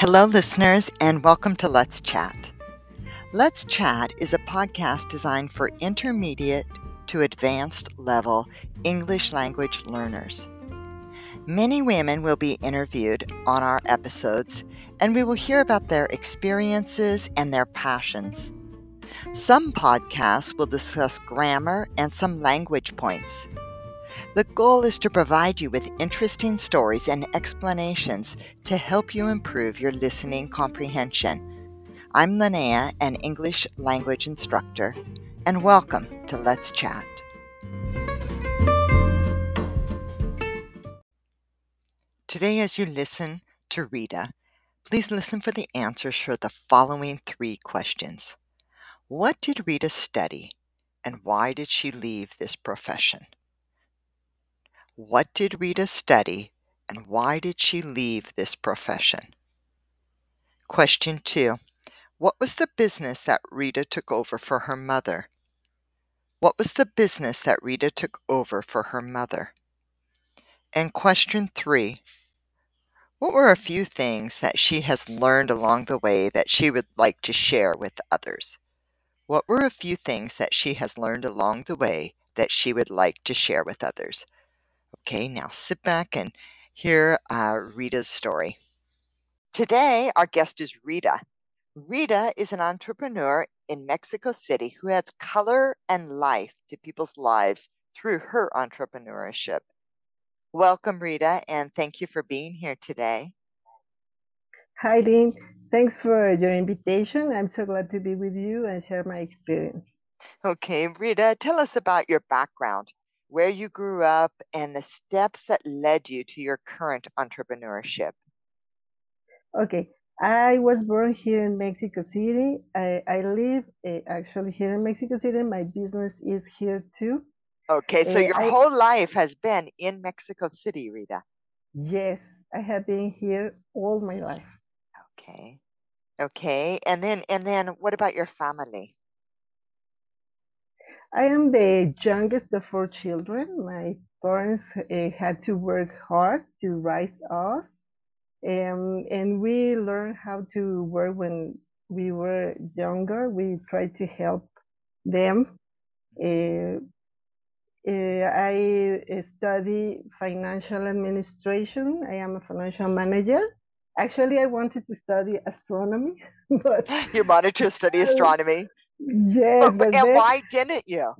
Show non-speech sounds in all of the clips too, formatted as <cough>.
Hello, listeners, and welcome to Let's Chat. Let's Chat is a podcast designed for intermediate to advanced level English language learners. Many women will be interviewed on our episodes, and we will hear about their experiences and their passions. Some podcasts will discuss grammar and some language points. The goal is to provide you with interesting stories and explanations to help you improve your listening comprehension. I'm Linnea, an English language instructor, and welcome to Let's Chat. Today, as you listen to Rita, please listen for the answers for the following three questions. What did Rita study, and why did she leave this profession? What did Rita study and why did she leave this profession? Question 2. What was the business that Rita took over for her mother? What was the business that Rita took over for her mother? And question 3. What were a few things that she has learned along the way that she would like to share with others? What were a few things that she has learned along the way that she would like to share with others? Okay, now sit back and hear uh, Rita's story. Today, our guest is Rita. Rita is an entrepreneur in Mexico City who adds color and life to people's lives through her entrepreneurship. Welcome, Rita, and thank you for being here today. Hi, Dean. Thanks for your invitation. I'm so glad to be with you and share my experience. Okay, Rita, tell us about your background where you grew up, and the steps that led you to your current entrepreneurship. Okay, I was born here in Mexico City. I, I live uh, actually here in Mexico City. My business is here too. Okay, so uh, your I, whole life has been in Mexico City, Rita. Yes, I have been here all my life. Okay. Okay. And then and then what about your family? I am the youngest of four children. My parents uh, had to work hard to raise us, um, and we learned how to work when we were younger. We tried to help them. Uh, uh, I study financial administration. I am a financial manager. Actually, I wanted to study astronomy, <laughs> but you wanted to study astronomy. Yes, but, and why didn't you?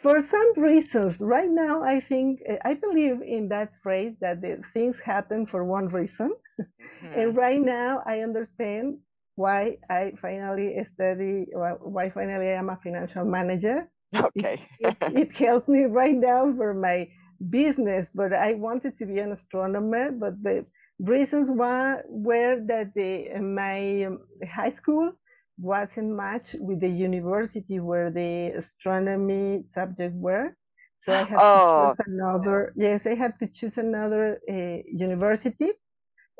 For some reasons, right now, I think eh, I believe in that phrase that the things happen for one reason, <laughs> mm-hmm. and right now I understand why I finally study. Why finally I am a financial manager. Okay, it, it, <laughs> it helps me right now for my business, but I wanted to be an astronomer, but the reasons why were that the my um, high school wasn't matched with the university where the astronomy subject were. So I had oh. to choose another. Yes, I had to choose another uh, university,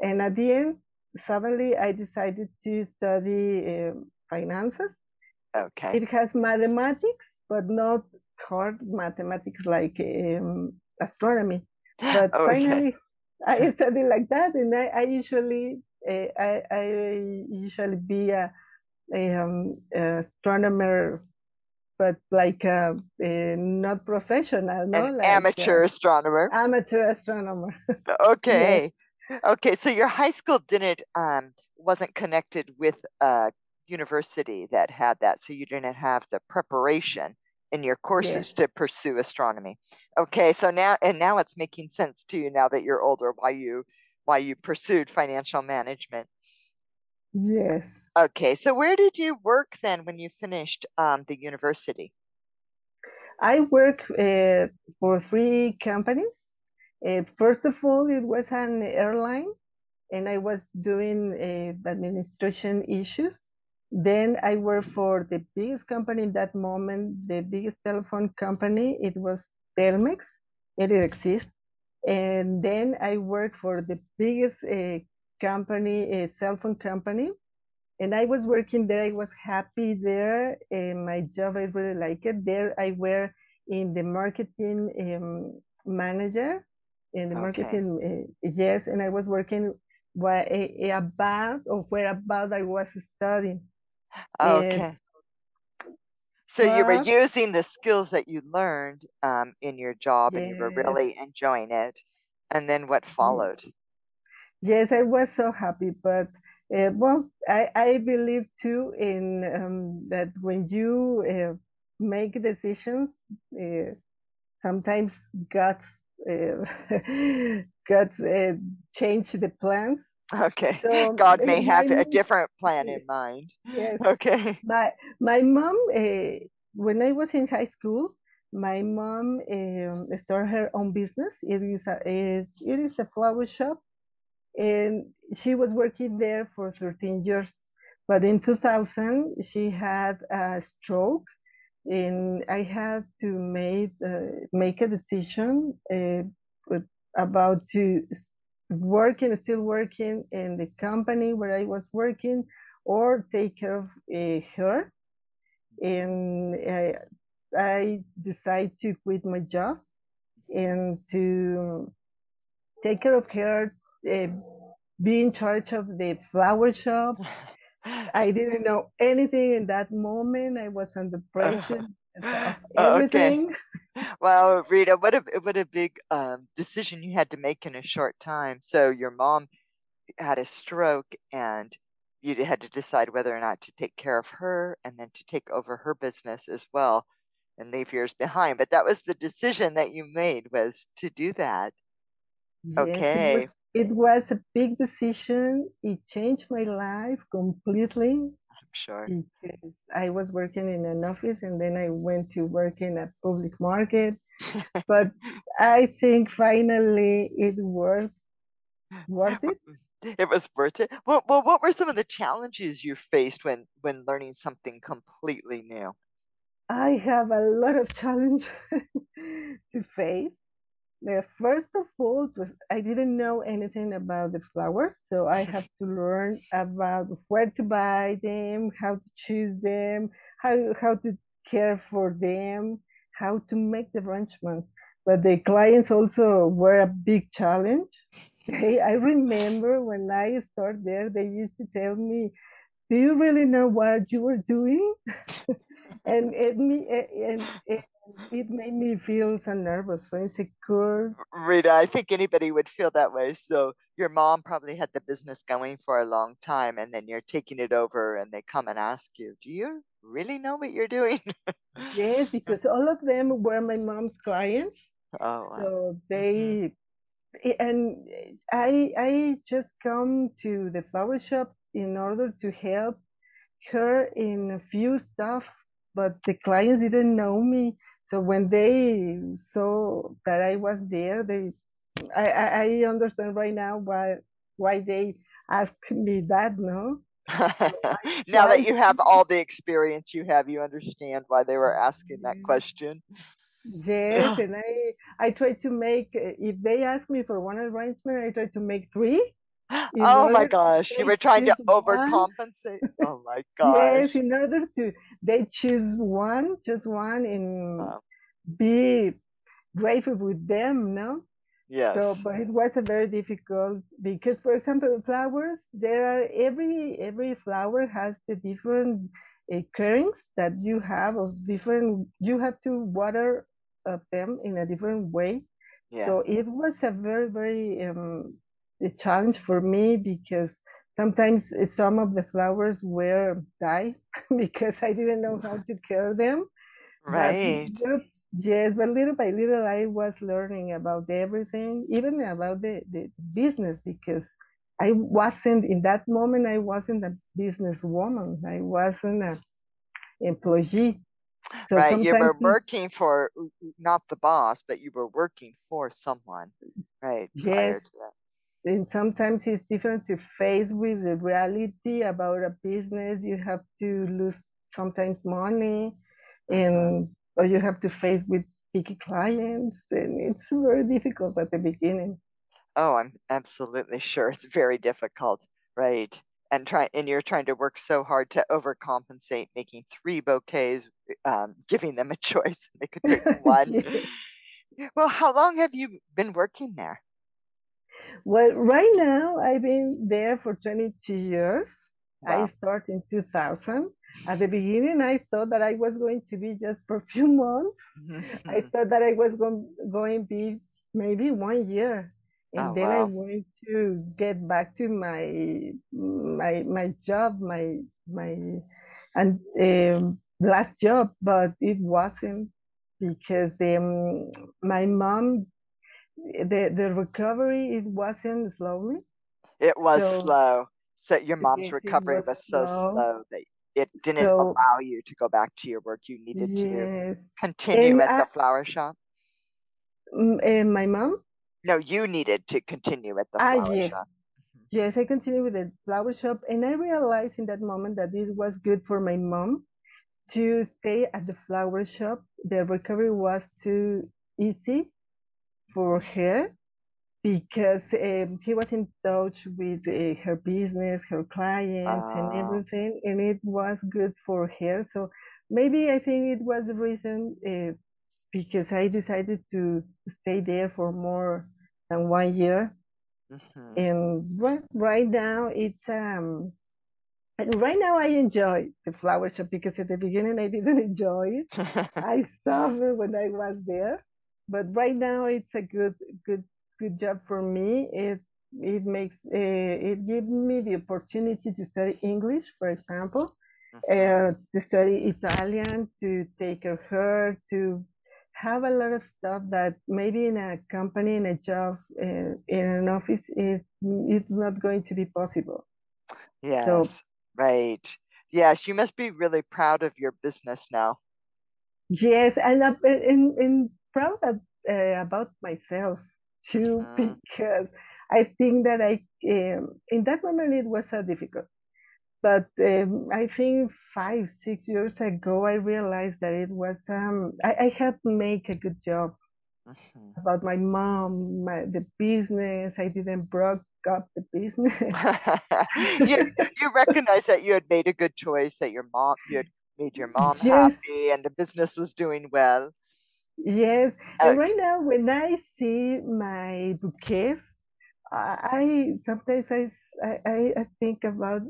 and at the end, suddenly I decided to study uh, finances. Okay. It has mathematics, but not hard mathematics like um, astronomy. <gasps> But okay. finally, I <laughs> studied like that, and I, I usually uh, I, I usually be a um, astronomer, but like uh, not professional, no? An like, amateur uh, astronomer. Amateur astronomer. <laughs> okay. Yes. Okay. So your high school didn't um, wasn't connected with a university that had that, so you didn't have the preparation in your courses yes. to pursue astronomy. Okay. So now and now it's making sense to you now that you're older why you why you pursued financial management. Yes. Okay, so where did you work then when you finished um, the university? I worked uh, for three companies. Uh, first of all, it was an airline, and I was doing uh, administration issues. Then I worked for the biggest company in that moment, the biggest telephone company. It was Telmex. It exists. And then I worked for the biggest uh, company, a cell phone company and I was working there. I was happy there. And my job, I really like it. There, I were in the marketing um, manager, in the okay. marketing, uh, yes, and I was working what about or where about I was studying. Okay. So you were using the skills that you learned um, in your job, and you were really enjoying it. And then what followed? yes, I was so happy. But uh, well, I, I believe too in um, that when you uh, make decisions, uh, sometimes God uh, God uh, change the plans. Okay. So <laughs> God may have a different plan in mind. yes, <laughs> Okay. my my mom uh, when I was in high school, my mom um, started her own business. It is a it is a flower shop, and she was working there for 13 years. But in 2000, she had a stroke, and I had to make uh, make a decision uh, about to working, still working in the company where I was working, or take care of uh, her. And I, I decided to quit my job and to take care of her, uh, be in charge of the flower shop. <laughs> I didn't know anything in that moment. I was under pressure <laughs> Okay. everything. Wow, Rita, what a what a big um, decision you had to make in a short time. So your mom had a stroke, and you had to decide whether or not to take care of her and then to take over her business as well and leave yours behind. But that was the decision that you made was to do that. Yes, Okay, it was a big decision. It changed my life completely I'm sure. because I was working in an office and then I went to work in a public market. <laughs> But I think finally it worked worth it. <laughs> It was worth it. Well, well, what were some of the challenges you faced when when learning something completely new? I have a lot of challenge <laughs> to face. First of all, I didn't know anything about the flowers, so I <laughs> have to learn about where to buy them, how to choose them, how how to care for them, how to make the arrangements. But the clients also were a big challenge. <laughs> They, I remember when I started there, they used to tell me, "Do you really know what you were doing?" <laughs> and it me and it, it made me feel so nervous, so insecure. Rita, I think anybody would feel that way. So your mom probably had the business going for a long time, and then you're taking it over, and they come and ask you, "Do you really know what you're doing?" Yes, <laughs> because all of them were my mom's clients, Oh, wow. so hmm they and I I just come to the flower shop in order to help her in a few stuff, but the clients didn't know me. So when they saw that I was there, they I, I understand right now why why they asked me that, no? <laughs> Now that you have all the experience you have, you understand why they were asking that question. yes, <laughs> and I I try to make if they ask me for one arrangement, I try to make three <gasps> in Oh my gosh, you were trying to choose one. overcompensate. Oh my <laughs> gosh. Yes, in order to they choose one, just one, and Wow. be grateful with them, no? Yes. So, but it was a very difficult because, for example, flowers, there are every every flower has the different uh, currents that you have of different. You have to water of them in a different way. Yeah. So it was a very very um, a challenge for me because sometimes some of the flowers were die <laughs> because I didn't know how to care them. But Right. little, yes, but little by little, I was learning about everything, even about the, the business, because I wasn't in that moment. I wasn't a businesswoman. I wasn't an employee. So Right. You were working for not the boss, but you were working for someone. Right. yes, Prior to that. And sometimes it's different to face with the reality about a business. You have to lose sometimes money, and or you have to face with picky clients, and it's very difficult at the beginning. Oh, I'm absolutely sure it's very difficult. Right. And try and you're trying to work so hard to overcompensate, making three bouquets, um, giving them a <laughs> choice. They could pick <laughs> one. Yes. Well, how long have you been working there? Well, right now I've been there for 22 years. I Wow. started in 2000. At the beginning, I thought that I was going to be just for a few months. I Mhm. thought that I was going going to be maybe one year, and Oh, then I wow. wanted to get back to my my my job, my my and um, last job, but it wasn't because um, my mom the the recovery it wasn't slowly It was so slow. So your mom's it, it recovery was was so slow slow that it didn't so allow you to go back to your work. You needed to continue and at I, the flower shop. mm, and my mom No, you needed to continue at the ah flower yes shop. yes i continued with the flower shop and i realized in that moment that it was good for my mom to stay at the flower shop the recovery was too easy for her because um, he was in touch with uh, her business, her clients, and Uh, everything, and it was good for her. So maybe I think it was the reason uh, because I decided to stay there for more than one year. mhm. And right, right now it's um and right now I enjoy the flower shop because at the beginning I didn't <laughs> enjoy it. <laughs> I suffered when I was there, but right now it's a good, good, good job for me. It it makes uh, it gives me the opportunity to study English, for example, uh, to study Italian, to take care of her, to have a lot of stuff that maybe in a company, in a job, uh, in an office, it, it's not going to be possible. So Yes, right. Yes, you must be really proud of your business now. Yes, and and, and proud of, uh, about myself too Mhm. <laughs> because I think that I um, in that moment it was so difficult. But um, I think five six years ago I realized that it was um I, I had to make a good job Mhm. about my mom, my the business. I didn't broke up the business. <laughs> You you recognize that you had made a good choice, that your mom you had made your mom <laughs> yes, happy and the business was doing well. Yes. And right now when I see my bouquets I sometimes I, I I think about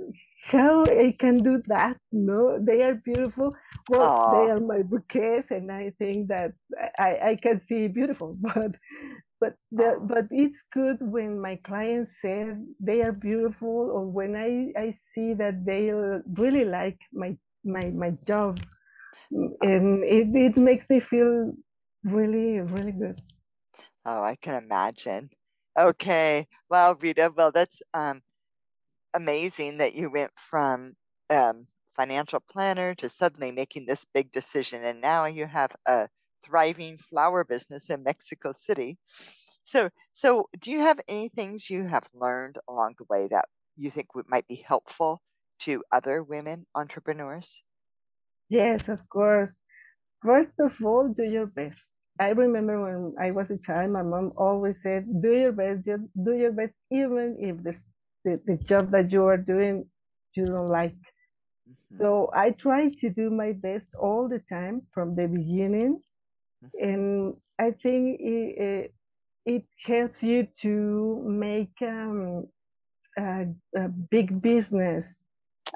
how I can do that. No, they are beautiful. Well, they Aw, are my bouquets, and I think that I, I can see beautiful. <laughs> But but the but it's good when my clients say they are beautiful, or when I I see that they really like my my my job, uh-huh. and it it makes me feel really really good. Oh, I can imagine. Okay. Well, Rita, well, that's um amazing that you went from um financial planner to suddenly making this big decision, and now you have a thriving flower business in Mexico City. So, so do you have any things you have learned along the way that you think would might be helpful to other women entrepreneurs? Yes, of course. First of all, do your best. I remember when I was a child, my mom always said, do your best, just do your best, even if the, the, the job that you are doing you don't like. Mhm, So I try to do my best all the time from the beginning. mhm. And I think it, it, it helps you to make um, a, a big business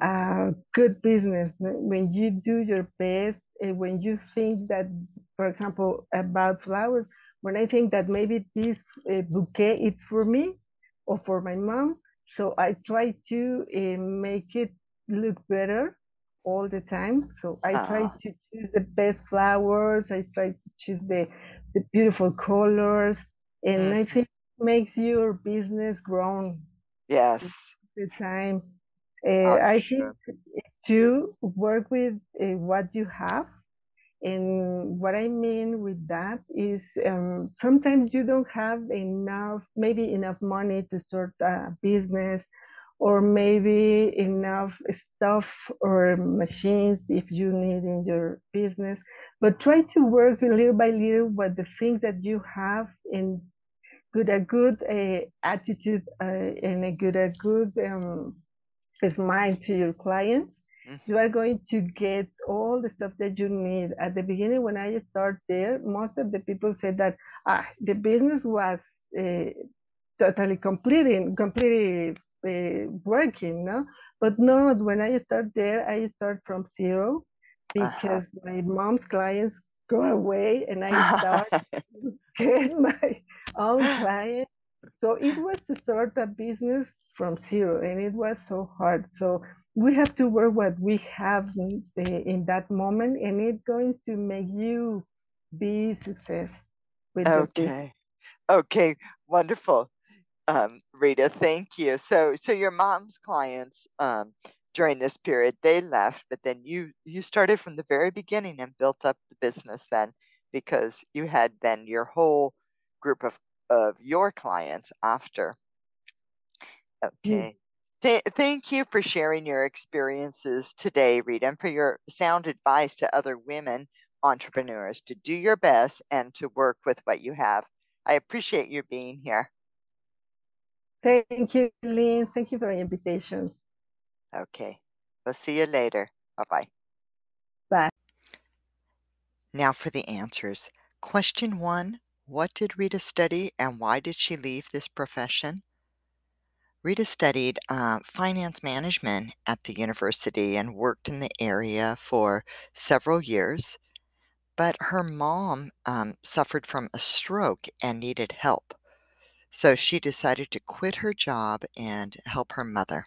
uh, good business when you do your best and when you think that for example about flowers when i think that maybe this uh, bouquet it's for me or for my mom so i try to uh, make it look better all the time so i try Ah, to choose the best flowers i try to choose the, the beautiful colors and i mhm. think it makes your business grown Yes, the time uh, I'm I think to work with uh, what you have. And what I mean with that is um, sometimes you don't have enough, maybe enough money to start a business, or maybe enough stuff or machines if you need in your business. But try to work little by little with the things that you have and good a good uh, attitude uh, and a good a good um, smile to your clients, you are going to get all the stuff that you need. At the beginning, when I start there, most of the people said that ah, the business was uh, totally completing, completely uh, working, no? But no, when I start there, I start from zero Uh-huh. because my mom's clients go away and I start <laughs> get my own clients. So it was to start a business from zero and it was so hard. So we have to work what we have in, in that moment and it's going to make you be success with. Okay. Okay, wonderful. Um, Rita, thank you. So so your mom's clients um during this period, they left, but then you you started from the very beginning and built up the business then because you had then your whole group of of your clients after. Okay. Th- thank you for sharing your experiences today, Rita, and for your sound advice to other women entrepreneurs to do your best and to work with what you have. I appreciate you being here. Thank you, Lynn. Thank you for the invitation. Okay. We'll see you later. Bye bye. Bye. Now for the answers. Question one What did Rita study and why did she leave this profession? Rita studied uh, finance management at the university and worked in the area for several years, but her mom um, suffered from a stroke and needed help. So she decided to quit her job and help her mother.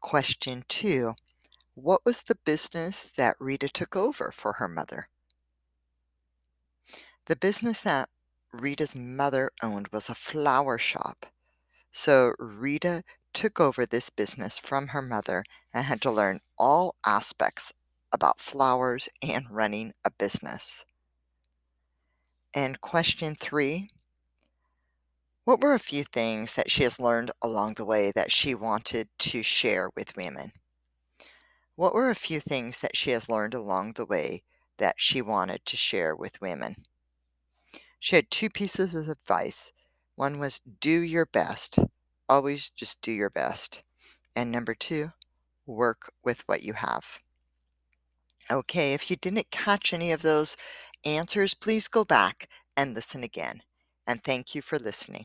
Question two What was the business that Rita took over for her mother? The business that Rita's mother owned was a flower shop. So Rita took over this business from her mother and had to learn all aspects about flowers and running a business. And question three What were a few things that she has learned along the way that she wanted to share with women? What were a few things that she has learned along the way that she wanted to share with women? She had two pieces of advice. One was do your best, always just do your best. And number two, work with what you have. Okay, if you didn't catch any of those answers, please go back and listen again. And thank you for listening.